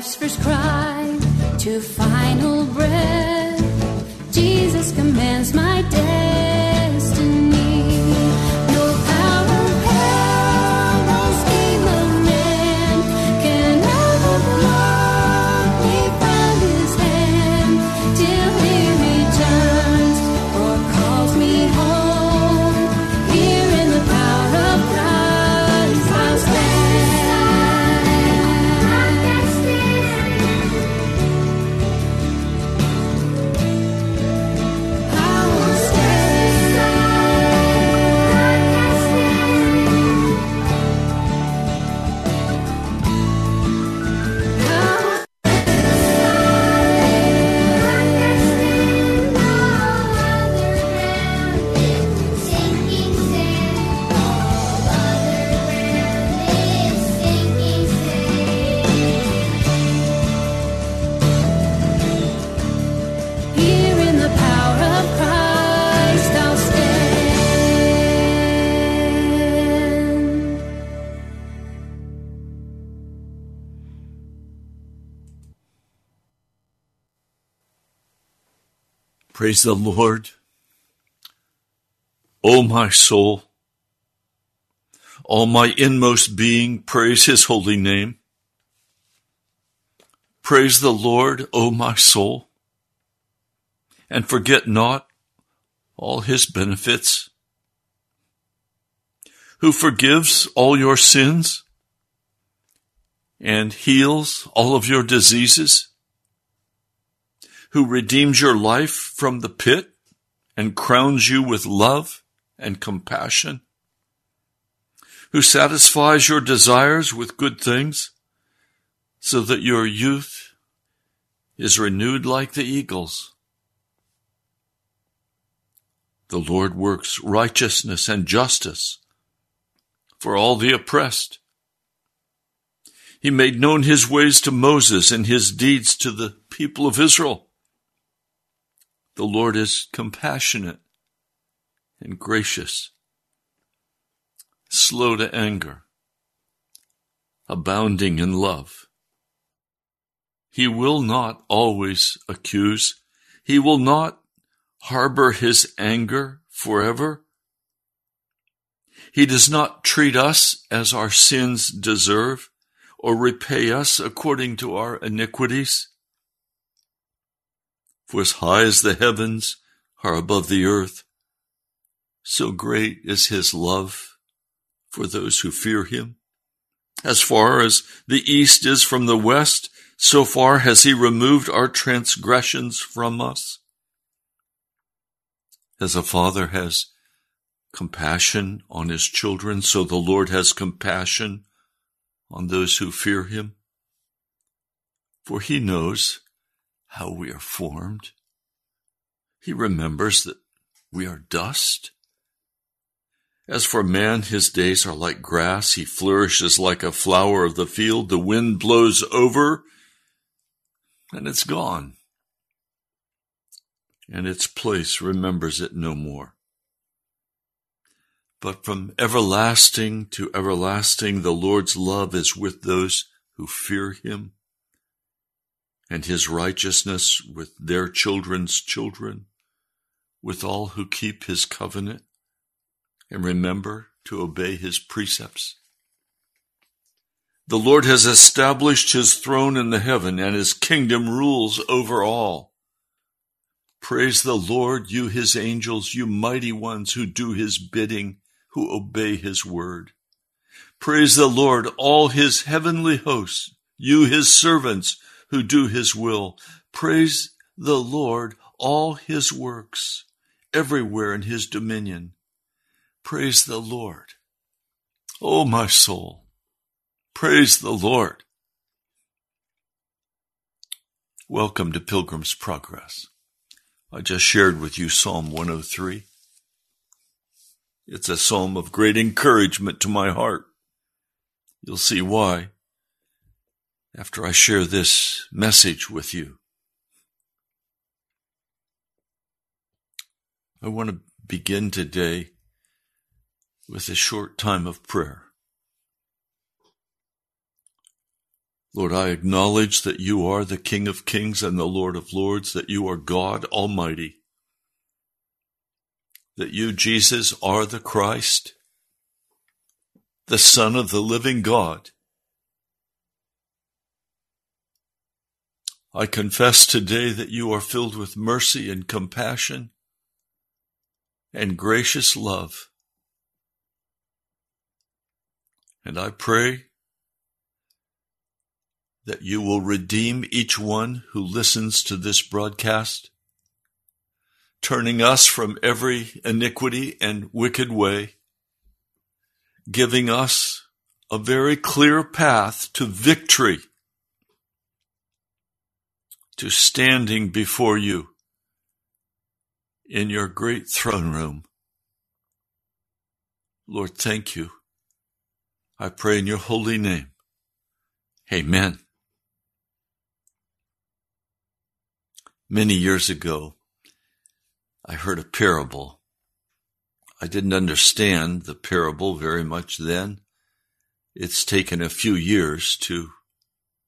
life's first cry to final breath. Praise the Lord. O oh, my soul, all my inmost being, praise his holy name. Praise the Lord, O oh, my soul, and forget not all his benefits, who forgives all your sins and heals all of your diseases who redeems your life from the pit and crowns you with love and compassion, who satisfies your desires with good things so that your youth is renewed like the eagles. The Lord works righteousness and justice for all the oppressed. He made known his ways to Moses and his deeds to the people of Israel. The Lord is compassionate and gracious, slow to anger, abounding in love. He will not always accuse. He will not harbor his anger forever. He does not treat us as our sins deserve or repay us according to our iniquities. For as high as the heavens are above the earth, so great is his love for those who fear him. As far as the east is from the west, so far has he removed our transgressions from us. As a father has compassion on his children, so the Lord has compassion on those who fear him. For he knows how we are formed. He remembers that we are dust. As for man, his days are like grass. He flourishes like a flower of the field. The wind blows over and it's gone. And its place remembers it no more. But from everlasting to everlasting, the Lord's love is with those who fear him and his righteousness with their children's children, with all who keep his covenant and remember to obey his precepts. The Lord has established his throne in the heaven and his kingdom rules over all. Praise the Lord, you his angels, you mighty ones who do his bidding, who obey his word. Praise the Lord, all his heavenly hosts, you his servants who do his will. Praise the Lord, all his works, everywhere in his dominion. Praise the Lord. O my soul, praise the Lord. Welcome to Pilgrim's Progress. I just shared with you Psalm 103. It's a psalm of great encouragement to my heart. You'll see why after I share this message with you. I want to begin today with a short time of prayer. Lord, I acknowledge that you are the King of Kings and the Lord of Lords, that you are God Almighty, that you, Jesus, are the Christ, the Son of the living God. I confess today that you are filled with mercy and compassion and gracious love. And I pray that you will redeem each one who listens to this broadcast, turning us from every iniquity and wicked way, giving us a very clear path to victory, to standing before you in your great throne room. Lord, thank you. I pray in your holy name. Amen. Many years ago, I heard a parable. I didn't understand the parable very much then. It's taken a few years to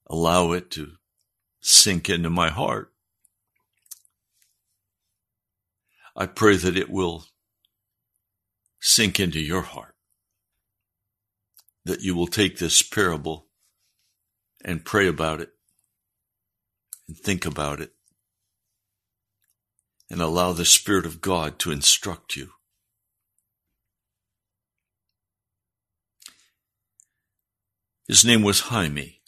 allow it to sink into my heart. I pray that it will sink into your heart. That you will take this parable and pray about it and think about it and allow the Spirit of God to instruct you. His name was Jaime.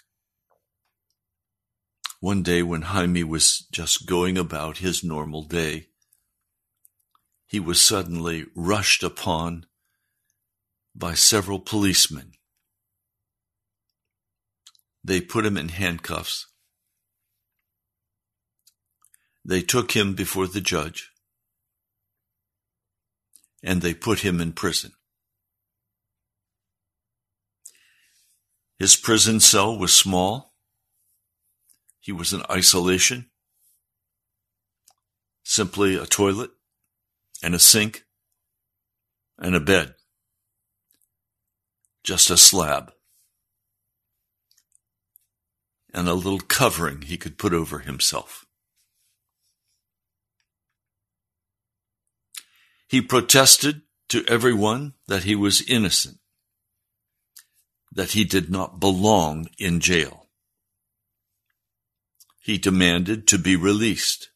One day when Jaime was just going about his normal day, he was suddenly rushed upon by several policemen. They put him in handcuffs. They took him before the judge and they put him in prison. His prison cell was small. He was in isolation. Simply a toilet and a sink and a bed. Just a slab. And a little covering he could put over himself. He protested to everyone that he was innocent, that he did not belong in jail. He demanded to be released.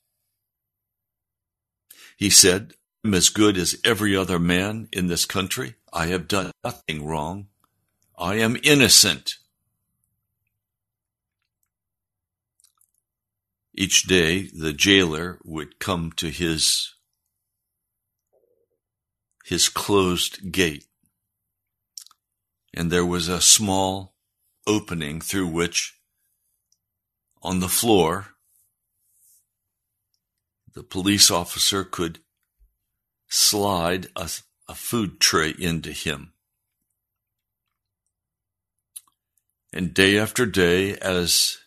He said, I'm as good as every other man in this country. I have done nothing wrong. I am innocent. Each day, the jailer would come to his his closed gate, and there was a small opening through which, on the floor, the police officer could slide a, a food tray into him. And day after day, as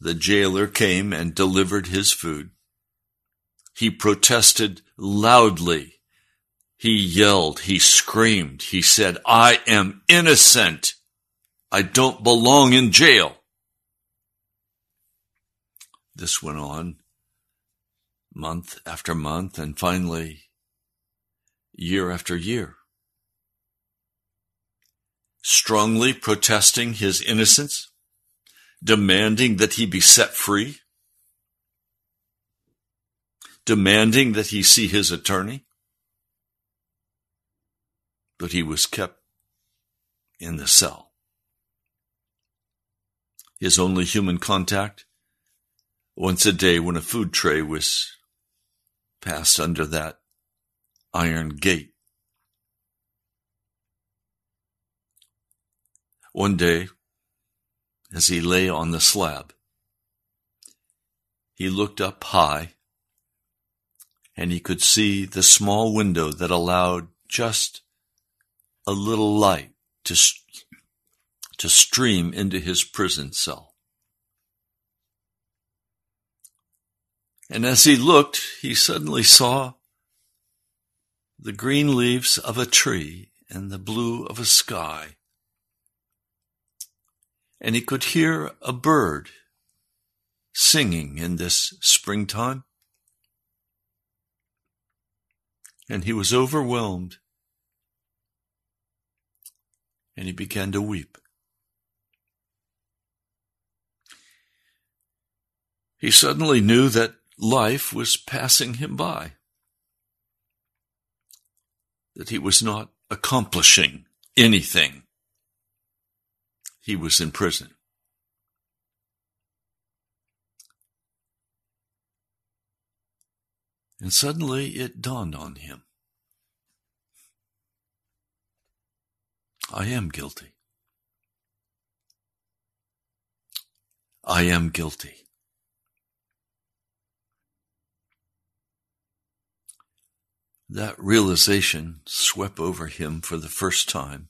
the jailer came and delivered his food, he protested loudly. He yelled, he screamed, he said, I am innocent. I don't belong in jail. This went on month after month and finally year after year. Strongly protesting his innocence, demanding that he be set free, demanding that he see his attorney. But he was kept in the cell. His only human contact once a day when a food tray was passed under that iron gate. One day, as he lay on the slab, he looked up high and he could see the small window that allowed just a little light to, to stream into his prison cell. And as he looked, he suddenly saw the green leaves of a tree and the blue of a sky. And he could hear a bird singing in this springtime. And he was overwhelmed. And he began to weep. He suddenly knew that life was passing him by, that he was not accomplishing anything. He was in prison. And suddenly it dawned on him. I am guilty. I am guilty. That realization swept over him for the first time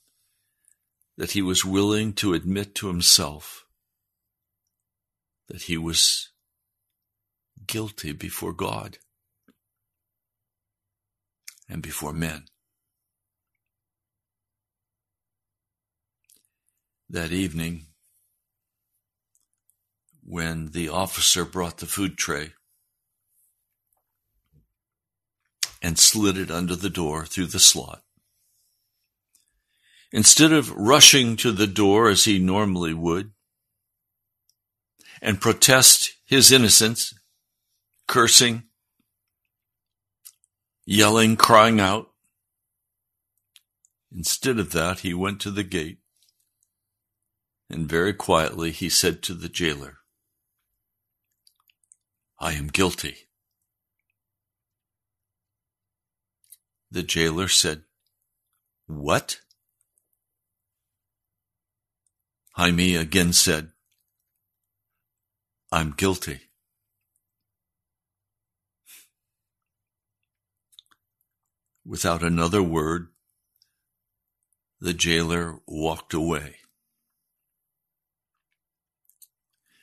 that he was willing to admit to himself that he was guilty before God and before men. That evening, when the officer brought the food tray and slid it under the door through the slot, instead of rushing to the door as he normally would and protest his innocence cursing, yelling, crying out. Instead of that, he went to the gate and very quietly he said to the jailer, I am guilty. The jailer said, What? Jaime again said, I'm guilty. Without another word, the jailer walked away.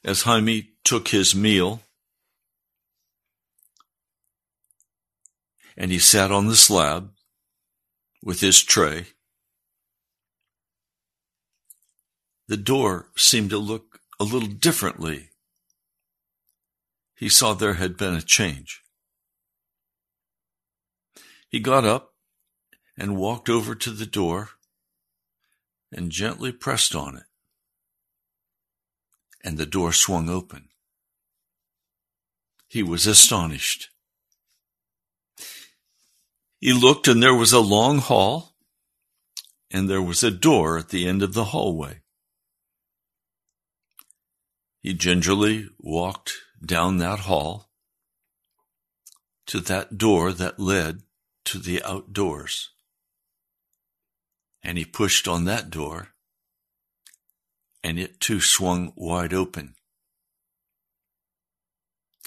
As Jaime took his meal, and he sat on the slab with his tray, the door seemed to look a little differently. He saw there had been a change. He got up and walked over to the door and gently pressed on it. And the door swung open. He was astonished. He looked and there was a long hall and there was a door at the end of the hallway. He gingerly walked down that hall to that door that led to the outdoors. And he pushed on that door, and it too swung wide open.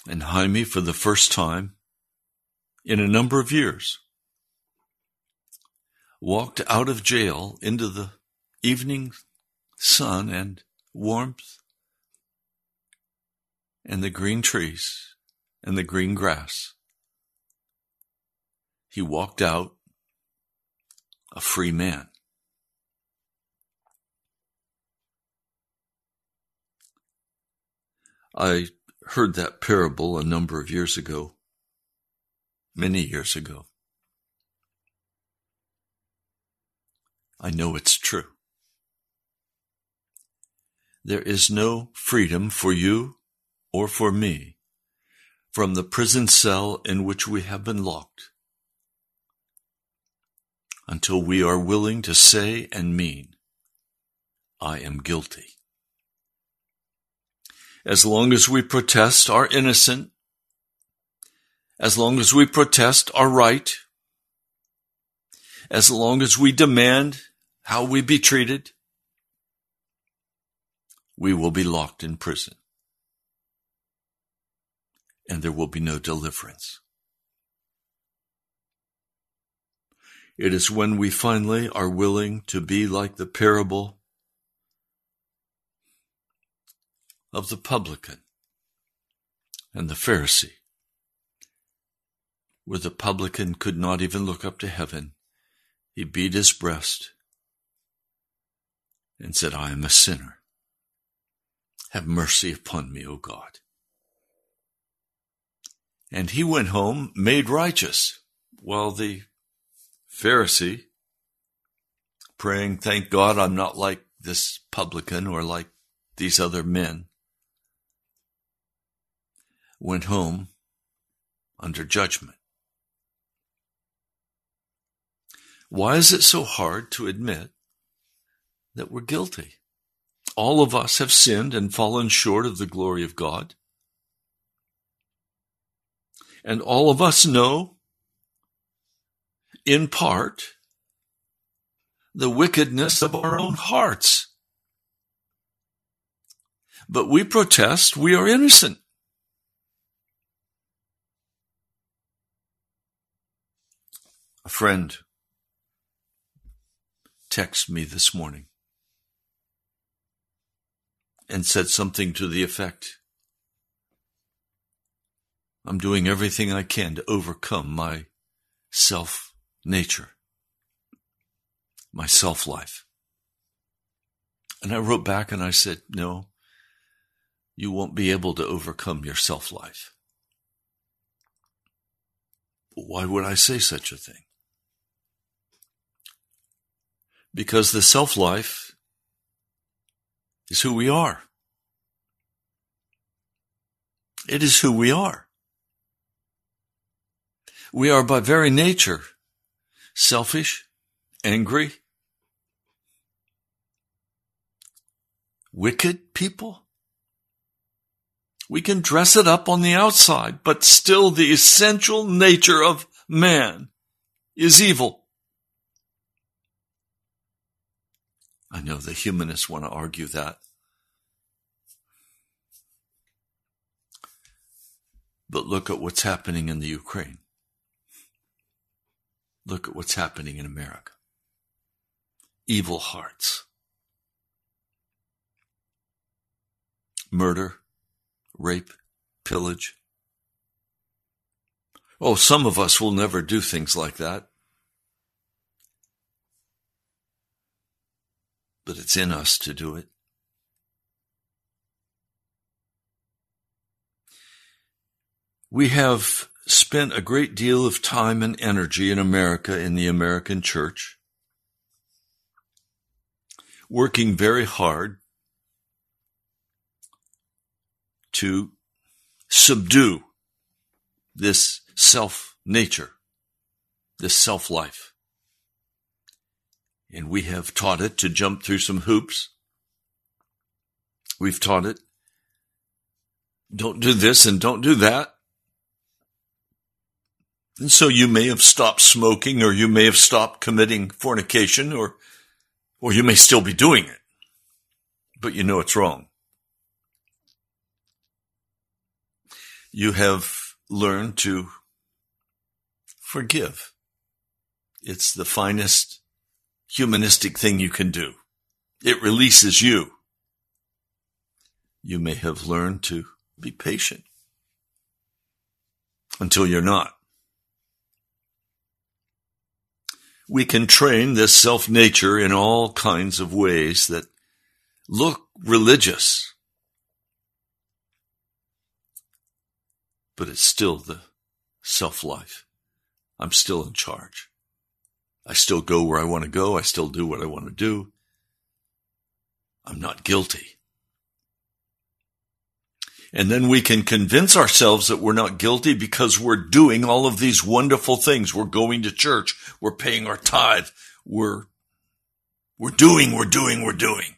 And Jaime, for the first time in a number of years, walked out of jail into the evening sun and warmth and the green trees and the green grass. He walked out a free man. I heard that parable a number of years ago, many years ago. I know it's true. There is no freedom for you or for me from the prison cell in which we have been locked until we are willing to say and mean, I am guilty. As long as we protest our innocent, as long as we protest our right, as long as we demand how we be treated, we will be locked in prison. And there will be no deliverance. It is when we finally are willing to be like the parable of the publican and the Pharisee, where the publican could not even look up to heaven. He beat his breast and said, I am a sinner. Have mercy upon me, O God. And he went home made righteous, while the Pharisee, praying, Thank God I'm not like this publican or like these other men, went home under judgment. Why is it so hard to admit that we're guilty? All of us have sinned and fallen short of the glory of God. And all of us know, in part, the wickedness of our own hearts. But we protest we are innocent. A friend texted me this morning and said something to the effect I'm doing everything I can to overcome my self nature, my self life. And I wrote back and I said, No, you won't be able to overcome your self life. Why would I say such a thing? Because the self life is who we are. It is who we are. We are by very nature selfish, angry, wicked people. We can dress it up on the outside, but still the essential nature of man is evil. I know the humanists want to argue that. But look at what's happening in the Ukraine. Look at what's happening in America. Evil hearts. Murder, rape, pillage. Oh, some of us will never do things like that. But it's in us to do it. We have spent a great deal of time and energy in America in the American church, working very hard to subdue this self nature, this self life. And we have taught it to jump through some hoops. We've taught it, don't do this and don't do that. And so you may have stopped smoking or you may have stopped committing fornication or, or you may still be doing it, but you know it's wrong. You have learned to forgive. It's the finest humanistic thing you can do. It releases you. You may have learned to be patient until you're not. We can train this self nature in all kinds of ways that look religious, but it's still the self life. I'm still in charge. I still go where I want to go. I still do what I want to do. I'm not guilty. And then we can convince ourselves that we're not guilty because we're doing all of these wonderful things. We're going to church. We're paying our tithe. We're, we're doing, we're doing, we're doing.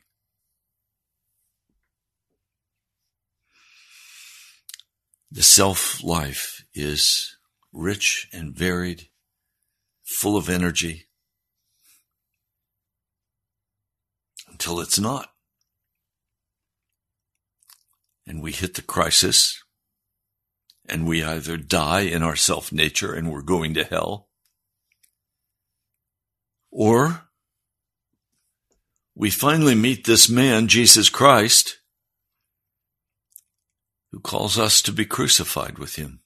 The self life is rich and varied, full of energy, until it's not. And we hit the crisis, and we either die in our self nature and we're going to hell, or we finally meet this man, Jesus Christ, who calls us to be crucified with him.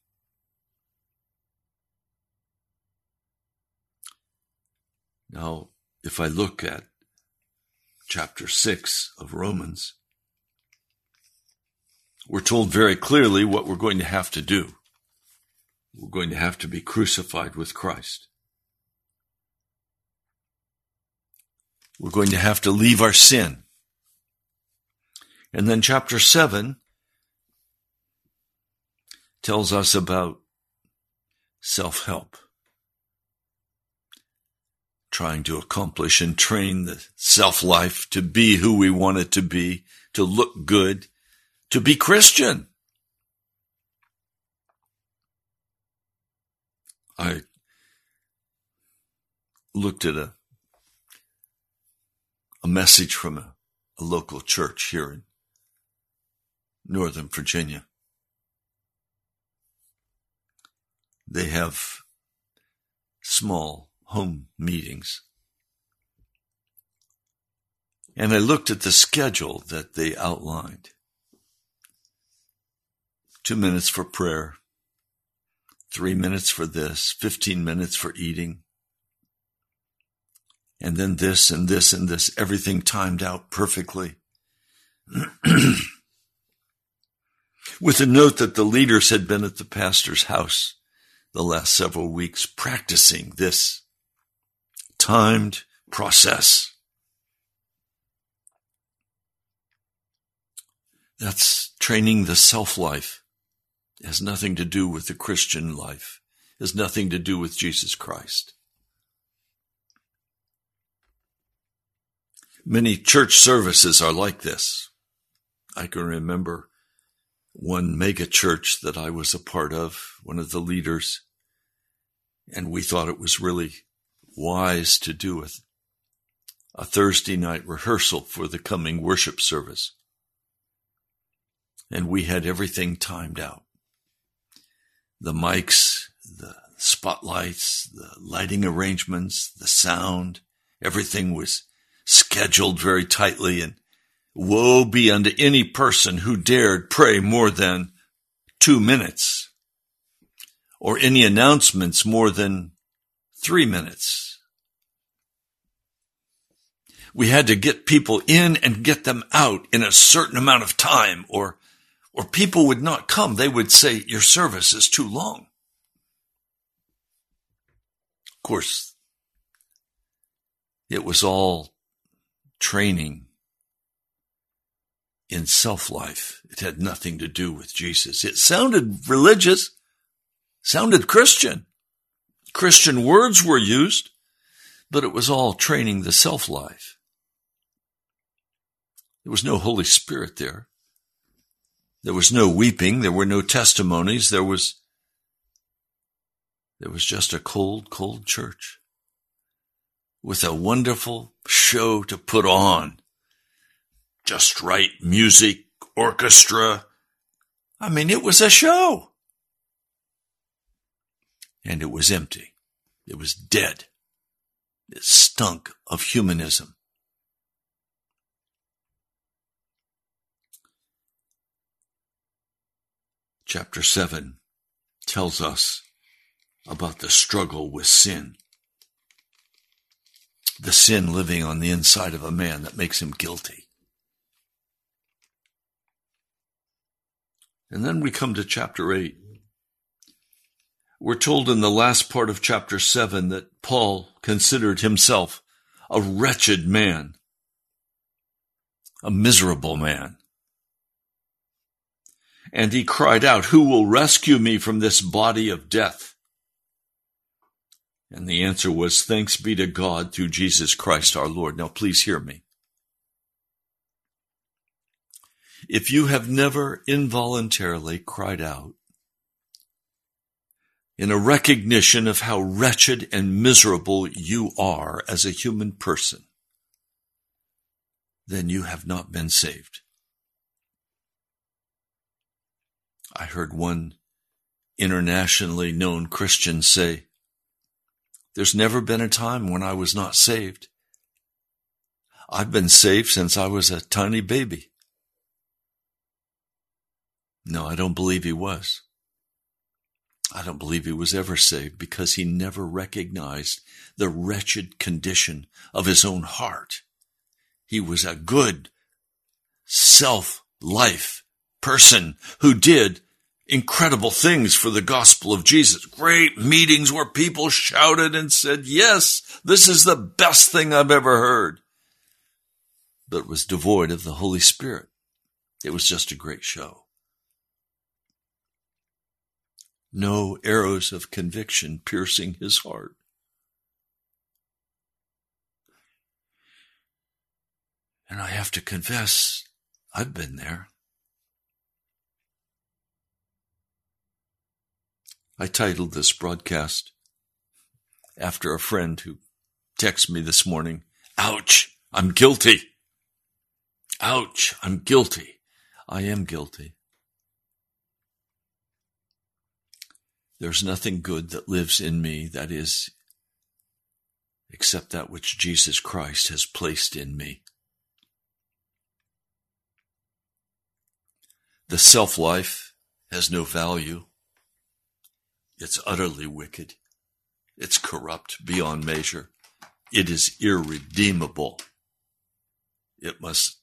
Now, if I look at chapter 6 of Romans, we're told very clearly what we're going to have to do. We're going to have to be crucified with Christ. We're going to have to leave our sin. And then chapter 7 tells us about self help, trying to accomplish and train the self life to be who we want it to be, to look good, to be Christian. I looked at a a message from a, a local church here in Northern Virginia. They have small home meetings. And I looked at the schedule that they outlined. Two minutes for prayer, three minutes for this, 15 minutes for eating, and then this and this and this, everything timed out perfectly. With a note that the leaders had been at the pastor's house the last several weeks practicing this timed process. That's training the self life. It has nothing to do with the Christian life. It has nothing to do with Jesus Christ. Many church services are like this. I can remember one mega church that I was a part of, one of the leaders, and we thought it was really wise to do a, a Thursday night rehearsal for the coming worship service. And we had everything timed out. The mics, the spotlights, the lighting arrangements, the sound, everything was scheduled very tightly and woe be unto any person who dared pray more than two minutes or any announcements more than three minutes. We had to get people in and get them out in a certain amount of time or, or people would not come. They would say, your service is too long. Of course, it was all training in self life. It had nothing to do with Jesus. It sounded religious, sounded Christian. Christian words were used, but it was all training the self life. There was no Holy Spirit there. There was no weeping. There were no testimonies. There was, there was just a cold, cold church with a wonderful show to put on. Just right music, orchestra. I mean, it was a show. And it was empty. It was dead. It stunk of humanism. Chapter 7 tells us about the struggle with sin. The sin living on the inside of a man that makes him guilty. And then we come to chapter 8. We're told in the last part of chapter 7 that Paul considered himself a wretched man, a miserable man. And he cried out, Who will rescue me from this body of death? And the answer was, Thanks be to God through Jesus Christ our Lord. Now please hear me. If you have never involuntarily cried out in a recognition of how wretched and miserable you are as a human person, then you have not been saved. I heard one internationally known Christian say, There's never been a time when I was not saved. I've been saved since I was a tiny baby. No, I don't believe he was. I don't believe he was ever saved because he never recognized the wretched condition of his own heart. He was a good, self-life person who did incredible things for the gospel of Jesus. Great meetings where people shouted and said, yes, this is the best thing I've ever heard. But was devoid of the Holy Spirit. It was just a great show. No arrows of conviction piercing his heart. And I have to confess, I've been there. I titled this broadcast after a friend who texted me this morning, Ouch, I'm guilty. Ouch, I'm guilty. I am guilty. There's nothing good that lives in me that is except that which Jesus Christ has placed in me. The self life has no value. It's utterly wicked. It's corrupt beyond measure. It is irredeemable. It must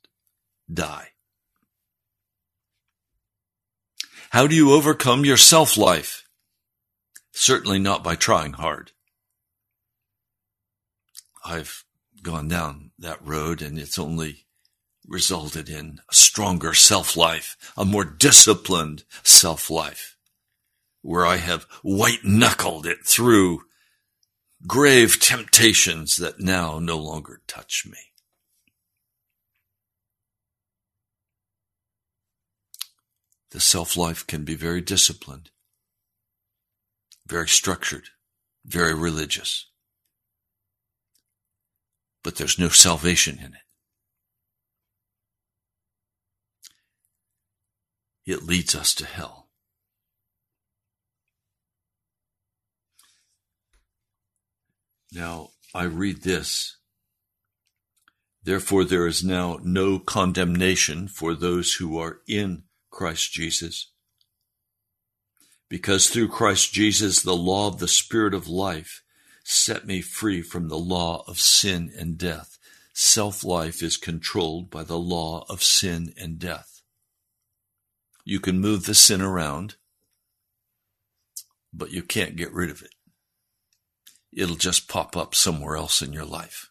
die. How do you overcome your self life? Certainly not by trying hard. I've gone down that road and it's only resulted in a stronger self life, a more disciplined self life. where I have white knuckled it through grave temptations that now no longer touch me. The self life can be very disciplined, very structured, very religious. But there's no salvation in it. It leads us to hell. Now, I read this. Therefore, there is now no condemnation for those who are in Christ Jesus. Because through Christ Jesus, the law of the Spirit of life set me free from the law of sin and death. Self life is controlled by the law of sin and death. You can move the sin around, but you can't get rid of it. It'll just pop up somewhere else in your life.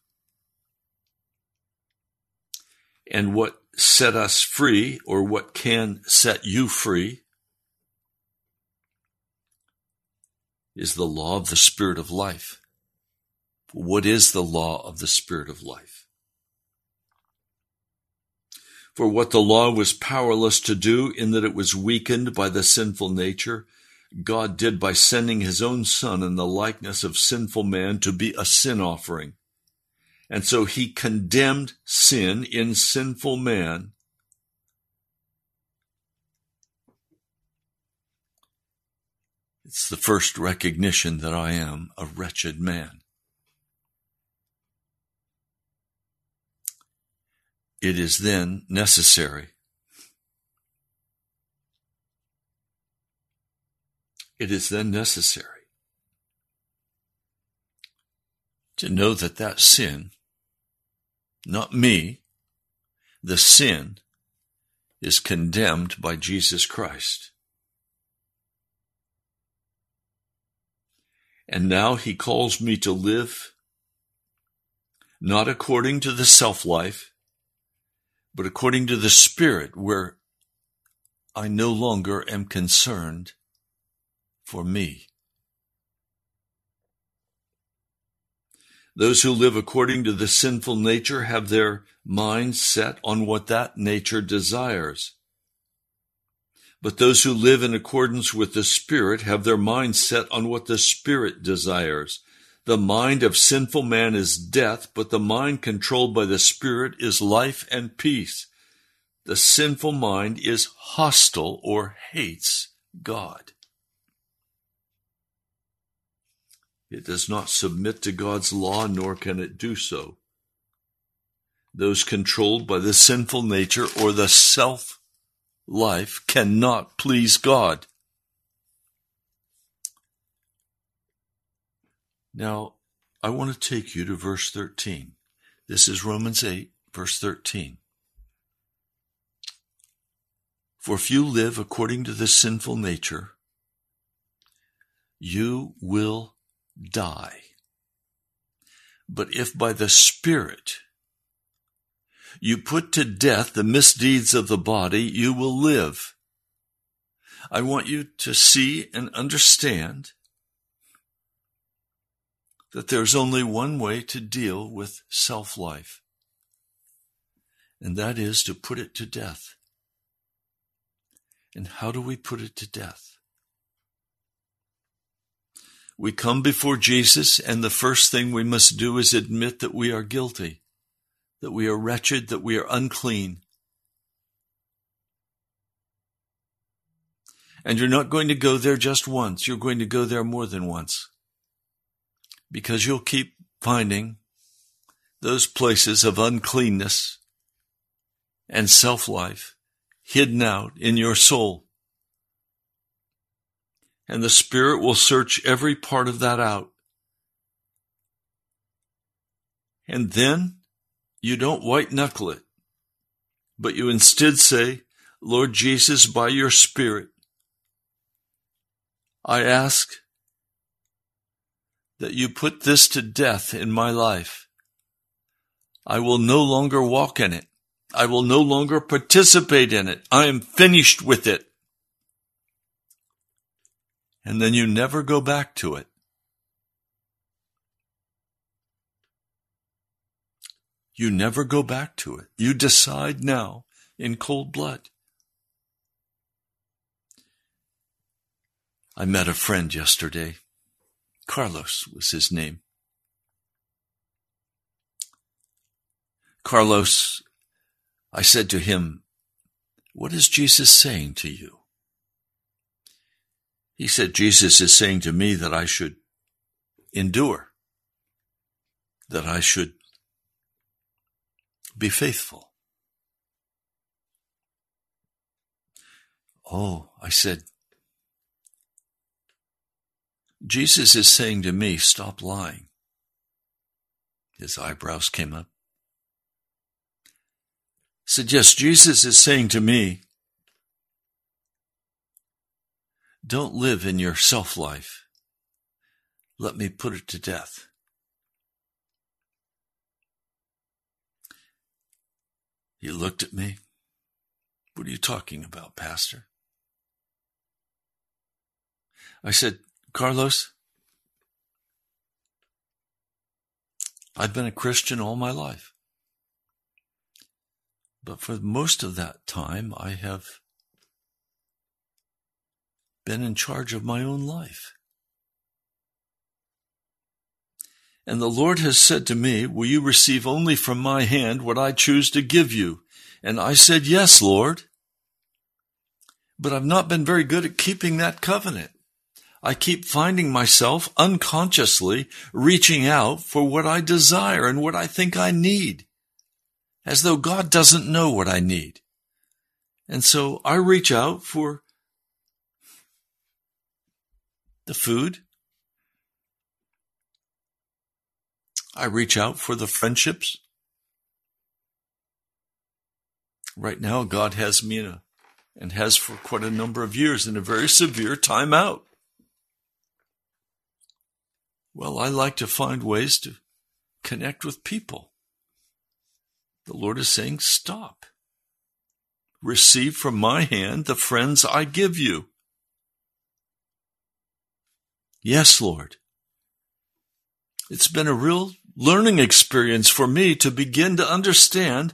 And what set us free, or what can set you free, is the law of the Spirit of life. What is the law of the Spirit of life? For what the law was powerless to do in that it was weakened by the sinful nature, God did by sending his own Son in the likeness of sinful man to be a sin offering. And so he condemned sin in sinful man. It's the first recognition that I am a wretched man. It is then necessary it is then necessary to know that that sin, not me, the sin is condemned by Jesus Christ. And now he calls me to live not according to the self life, but according to the Spirit, where I no longer am concerned for me. Those who live according to the sinful nature have their minds set on what that nature desires. But those who live in accordance with the Spirit have their mind set on what the Spirit desires. The mind of sinful man is death, but the mind controlled by the Spirit is life and peace. The sinful mind is hostile or hates God. It does not submit to God's law, nor can it do so. Those controlled by the sinful nature or the self life cannot please God. Now, I want to take you to verse 13. This is Romans 8, verse 13. For if you live according to the sinful nature, you will die. But if by the Spirit you put to death the misdeeds of the body, you will live. I want you to see and understand that there's only one way to deal with self life, and that is to put it to death. And how do we put it to death? We come before Jesus, and the first thing we must do is admit that we are guilty, that we are wretched, that we are unclean. And you're not going to go there just once, you're going to go there more than once. Because you'll keep finding those places of uncleanness and self life hidden out in your soul. And the Spirit will search every part of that out. And then you don't white knuckle it, but you instead say, Lord Jesus, by your Spirit, I ask that you put this to death in my life. I will no longer walk in it. I will no longer participate in it. I am finished with it. and then you never go back to it. You never go back to it. You decide now in cold blood. I met a friend yesterday. Carlos was his name. Carlos, I said to him, What is Jesus saying to you? He said, Jesus is saying to me that I should endure, that I should be faithful. Oh, I said, Jesus is saying to me, stop lying. His eyebrows came up. Said, yes, Jesus is saying to me, don't live in your self life. Let me put it to death. He looked at me. What are you talking about, Pastor? I said, Carlos, I've been a Christian all my life. But for most of that time, I have been in charge of my own life. And the Lord has said to me, Will you receive only from my hand what I choose to give you? And I said, Yes, Lord. But I've not been very good at keeping that covenant. I keep finding myself unconsciously reaching out for what I desire and what I think I need, as though God doesn't know what I need. And so I reach out for the food. I reach out for the friendships. Right now, God has me in a, and has for quite a number of years in a very severe timeout. Well, I like to find ways to connect with people. The Lord is saying, stop. Receive from my hand the friends I give you. Yes, Lord. It's been a real learning experience for me to begin to understand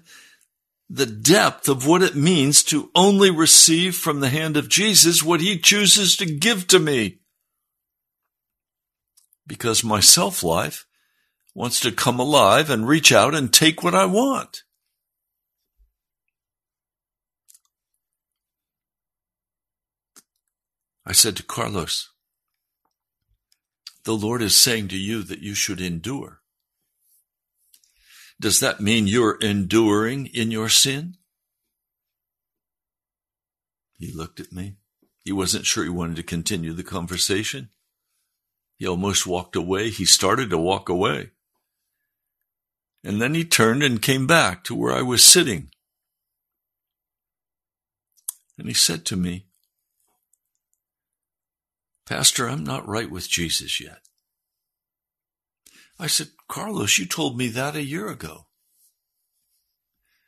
the depth of what it means to only receive from the hand of Jesus what he chooses to give to me. Because my self life wants to come alive and reach out and take what I want. I said to Carlos, the Lord is saying to you that you should endure. Does that mean you're enduring in your sin? He looked at me. He wasn't sure he wanted to continue the conversation. He almost walked away. He started to walk away. And then he turned and came back to where I was sitting. And he said to me, Pastor, I'm not right with Jesus yet. I said, Carlos, you told me that a year ago.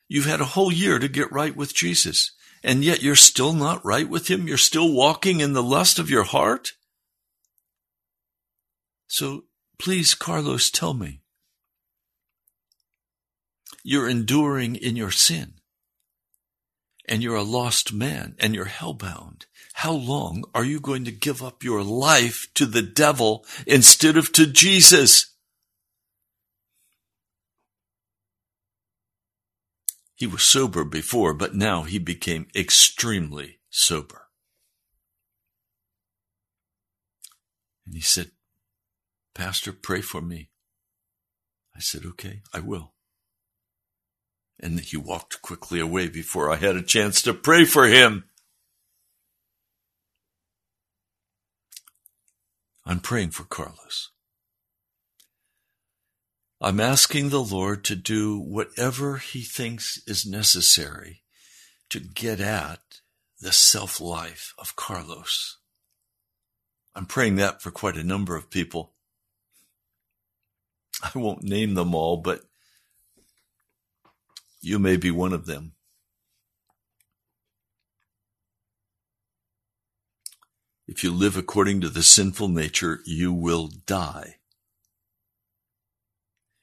You've had a whole year to get right with Jesus, and yet you're still not right with him. You're still walking in the lust of your heart. So please, Carlos, tell me. You're enduring in your sin, and you're a lost man, and you're hellbound. How long are you going to give up your life to the devil instead of to Jesus? He was sober before, but now he became extremely sober. And he said, Pastor, pray for me. I said, okay, I will. And he walked quickly away before I had a chance to pray for him. I'm praying for Carlos. I'm asking the Lord to do whatever he thinks is necessary to get at the self life of Carlos. I'm praying that for quite a number of people. I won't name them all, but you may be one of them. If you live according to the sinful nature, you will die.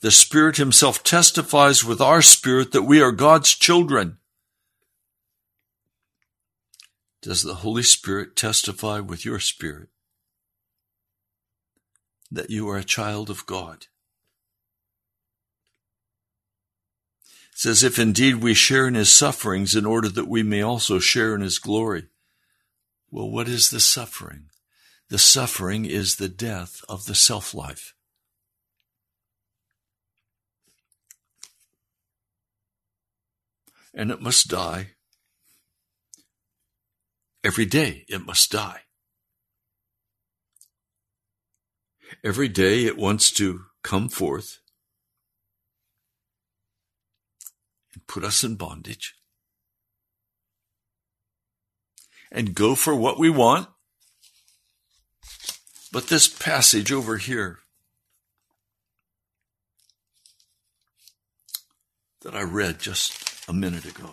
The Spirit himself testifies with our spirit that we are God's children. Does the Holy Spirit testify with your spirit that you are a child of God? It says, if indeed we share in his sufferings in order that we may also share in his glory. Well, what is the suffering? The suffering is the death of the self life. And it must die. Every day it must die. Every day it wants to come forth and put us in bondage and go for what we want. But this passage over here that I read just a minute ago.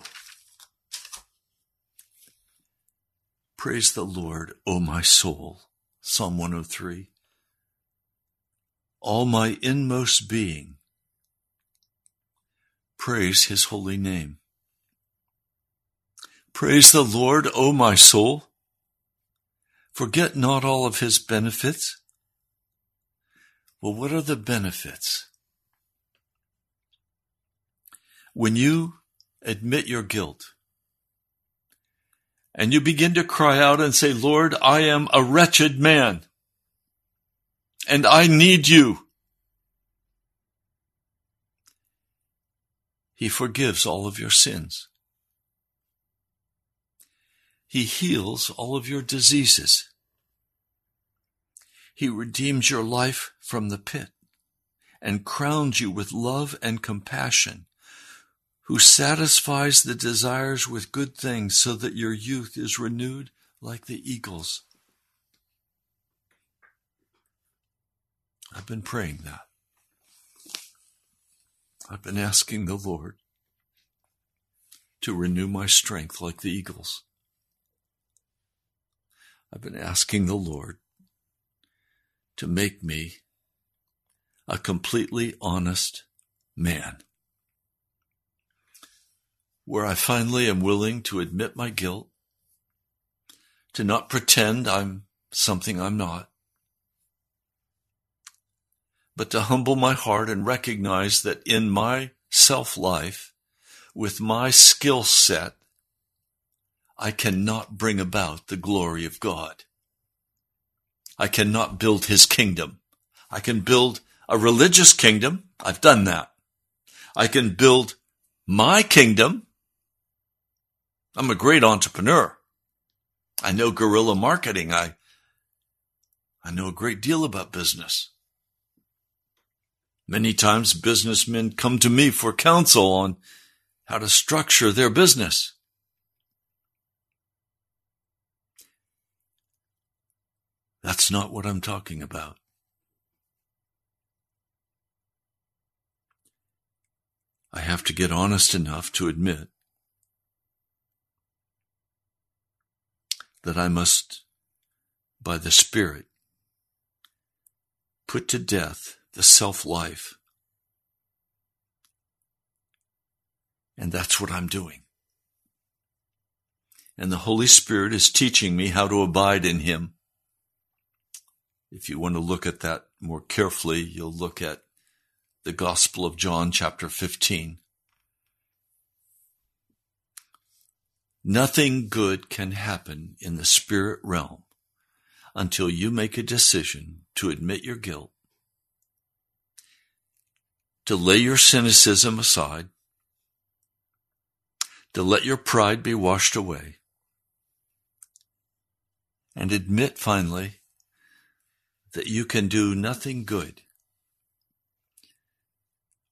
Praise the Lord, O my soul. Psalm 103. All my inmost being, praise his holy name. Praise the Lord, O my soul. Forget not all of his benefits. Well, what are the benefits? When you admit your guilt and you begin to cry out and say, Lord, I am a wretched man and I need you. He forgives all of your sins. He heals all of your diseases. He redeems your life from the pit and crowns you with love and compassion, who satisfies the desires with good things so that your youth is renewed like the eagles. I've been praying that. I've been asking the Lord to renew my strength like the eagles. I've been asking the Lord to make me a completely honest man, where I finally am willing to admit my guilt, to not pretend I'm something I'm not, but to humble my heart and recognize that in my self life, with my skill set, I cannot bring about the glory of God. I cannot build his kingdom. I can build a religious kingdom. I've done that. I can build my kingdom. I'm a great entrepreneur. I know guerrilla marketing. I, I know a great deal about business. Many times businessmen come to me for counsel on how to structure their business. That's not what I'm talking about. I have to get honest enough to admit that I must, by the Spirit, put to death the self life. And that's what I'm doing. And the Holy Spirit is teaching me how to abide in Him. If you want to look at that more carefully, you'll look at the Gospel of John, chapter 15. Nothing good can happen in the spirit realm until you make a decision to admit your guilt, to lay your cynicism aside, to let your pride be washed away, and admit finally that you can do nothing good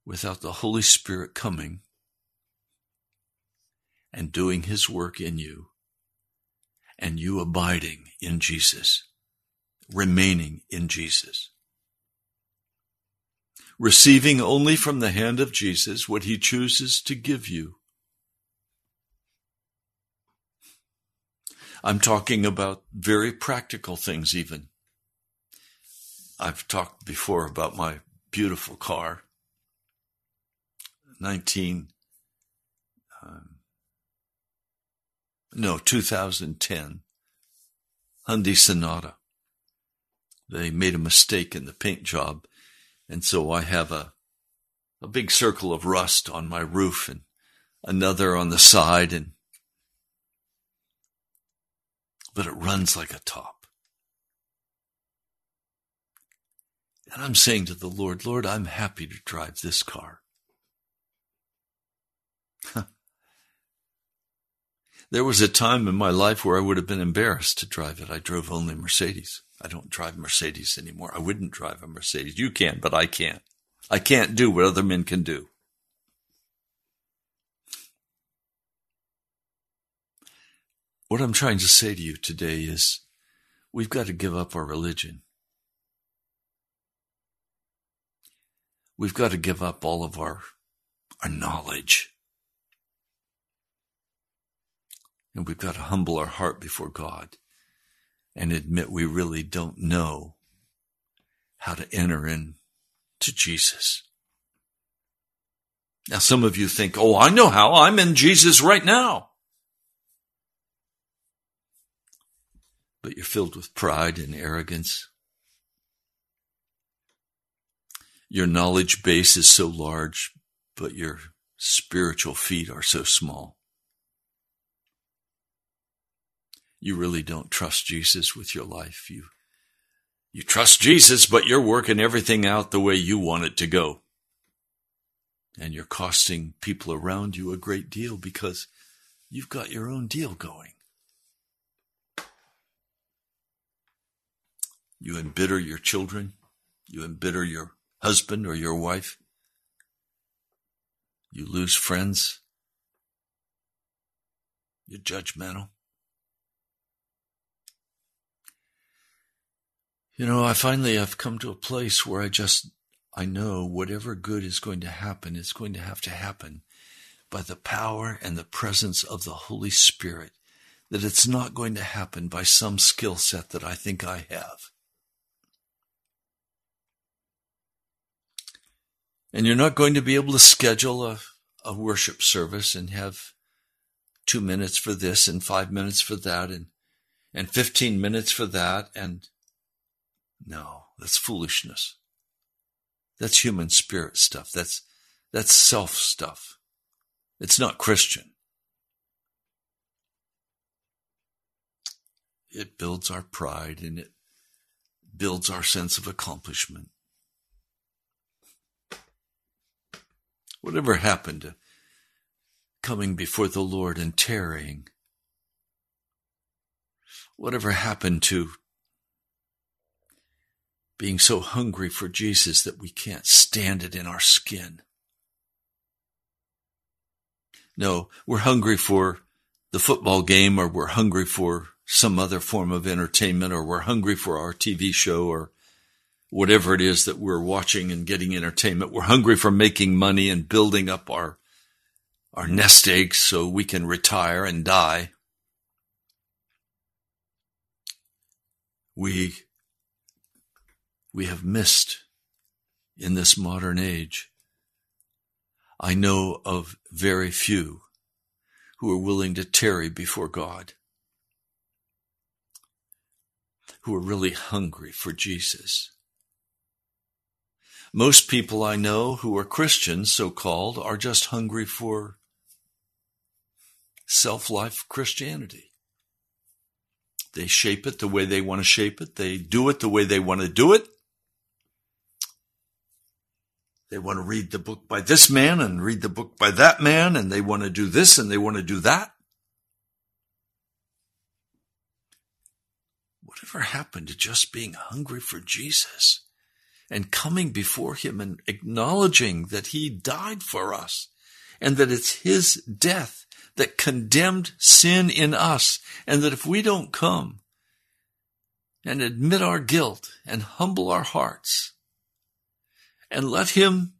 without the Holy Spirit coming and doing his work in you and you abiding in Jesus, remaining in Jesus. Receiving only from the hand of Jesus what he chooses to give you. I'm talking about very practical things even. I've talked before about my beautiful car. 19, no, 2010 Hyundai Sonata. They made a mistake in the paint job, and so I have a a big circle of rust on my roof and another on the side and but it runs like a top. And I'm saying to the Lord, Lord, I'm happy to drive this car. there was a time in my life where I would have been embarrassed to drive it. I drove only Mercedes. I don't drive Mercedes anymore. I wouldn't drive a Mercedes. You can, but I can't. I can't do what other men can do. What I'm trying to say to you today is we've got to give up our religion. We've got to give up all of our, our knowledge. And we've got to humble our heart before God and admit we really don't know how to enter in to Jesus. Now, some of you think, oh, I know how. I'm in Jesus right now. But you're filled with pride and arrogance. Your knowledge base is so large, but your spiritual feet are so small. You really don't trust Jesus with your life. You, you trust Jesus, but you're working everything out the way you want it to go. And you're costing people around you a great deal because you've got your own deal going. You embitter your children. You embitter your husband or your wife. You lose friends. You're judgmental. You know, I finally have come to a place where I just, I know whatever good is going to happen it's going to have to happen by the power and the presence of the Holy Spirit. That it's not going to happen by some skill set that I think I have. And you're not going to be able to schedule a, a worship service and have two minutes for this and five minutes for that and, and 15 minutes for that. And no, that's foolishness. That's human spirit stuff. That's, that's self stuff. It's not Christian. It builds our pride and it builds our sense of accomplishment. Whatever happened to coming before the Lord and tarrying? Whatever happened to being so hungry for Jesus that we can't stand it in our skin? No, we're hungry for the football game or we're hungry for some other form of entertainment or we're hungry for our TV show or whatever it is that we're watching and getting entertainment. We're hungry for making money and building up our, our nest eggs so we can retire and die. We, we have missed in this modern age. I know of very few who are willing to tarry before God, who are really hungry for Jesus. Most people I know who are Christians, so called, are just hungry for self life Christianity. They shape it the way they want to shape it. They do it the way they want to do it. They want to read the book by this man and read the book by that man, and they want to do this and they want to do that. whatever happened to just being hungry for Jesus and coming before him and acknowledging that he died for us and that it's his death that condemned sin in us and that if we don't come and admit our guilt and humble our hearts and let him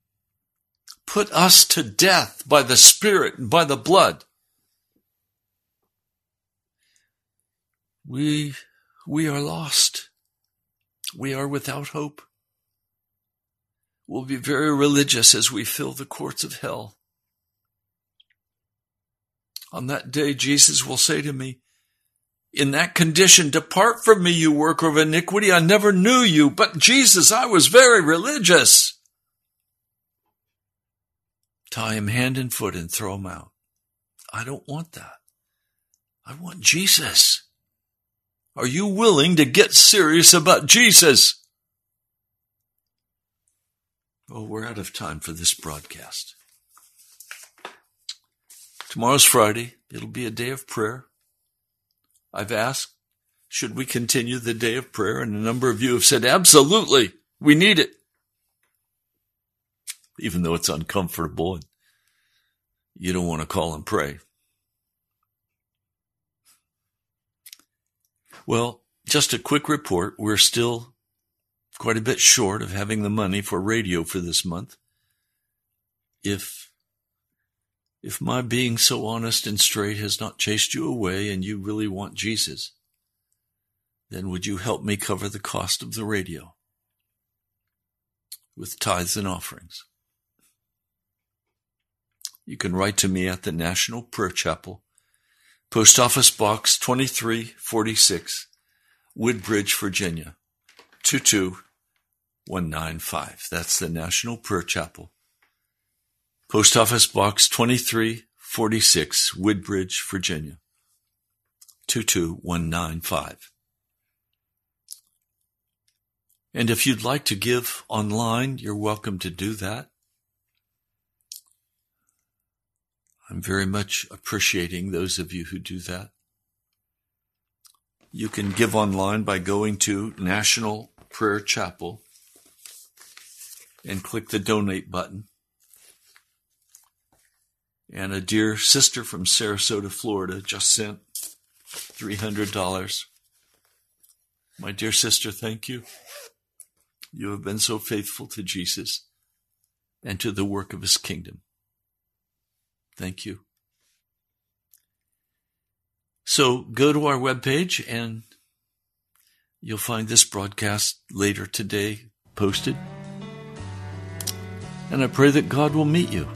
put us to death by the Spirit and by the blood, we, we are lost. We are without hope. We'll be very religious as we fill the courts of hell. On that day, Jesus will say to me, in that condition, depart from me, you worker of iniquity. I never knew you, but Jesus, I was very religious. Tie him hand and foot and throw him out. I don't want that. I want Jesus. Are you willing to get serious about Jesus? Oh, we're out of time for this broadcast. Tomorrow's Friday. It'll be a day of prayer. I've asked, should we continue the day of prayer? And a number of you have said, absolutely, we need it. Even though it's uncomfortable and you don't want to call and pray. Well, just a quick report. We're still quite a bit short of having the money for radio for this month. If if my being so honest and straight has not chased you away and you really want Jesus, then would you help me cover the cost of the radio with tithes and offerings? You can write to me at the National Prayer Chapel, Post Office Box 2346, Woodbridge, Virginia 22195. That's the National Prayer Chapel. Post Office Box 2346, Woodbridge, Virginia 22195. And if you'd like to give online, you're welcome to do that. I'm very much appreciating those of you who do that. You can give online by going to National Prayer Chapel and click the donate button. And a dear sister from Sarasota, Florida just sent $300. My dear sister, thank you. You have been so faithful to Jesus and to the work of his kingdom. Thank you. So go to our webpage and you'll find this broadcast later today posted. And I pray that God will meet you.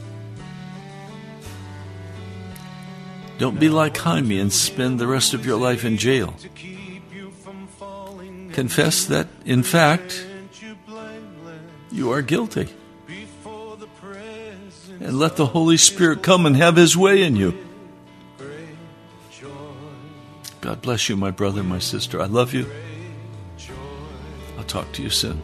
Don't be like Jaime and spend the rest of your life in jail. Confess that, in fact, you are guilty. And let the Holy Spirit come and have His way in you. God bless you, my brother, my sister. I love you. I'll talk to you soon.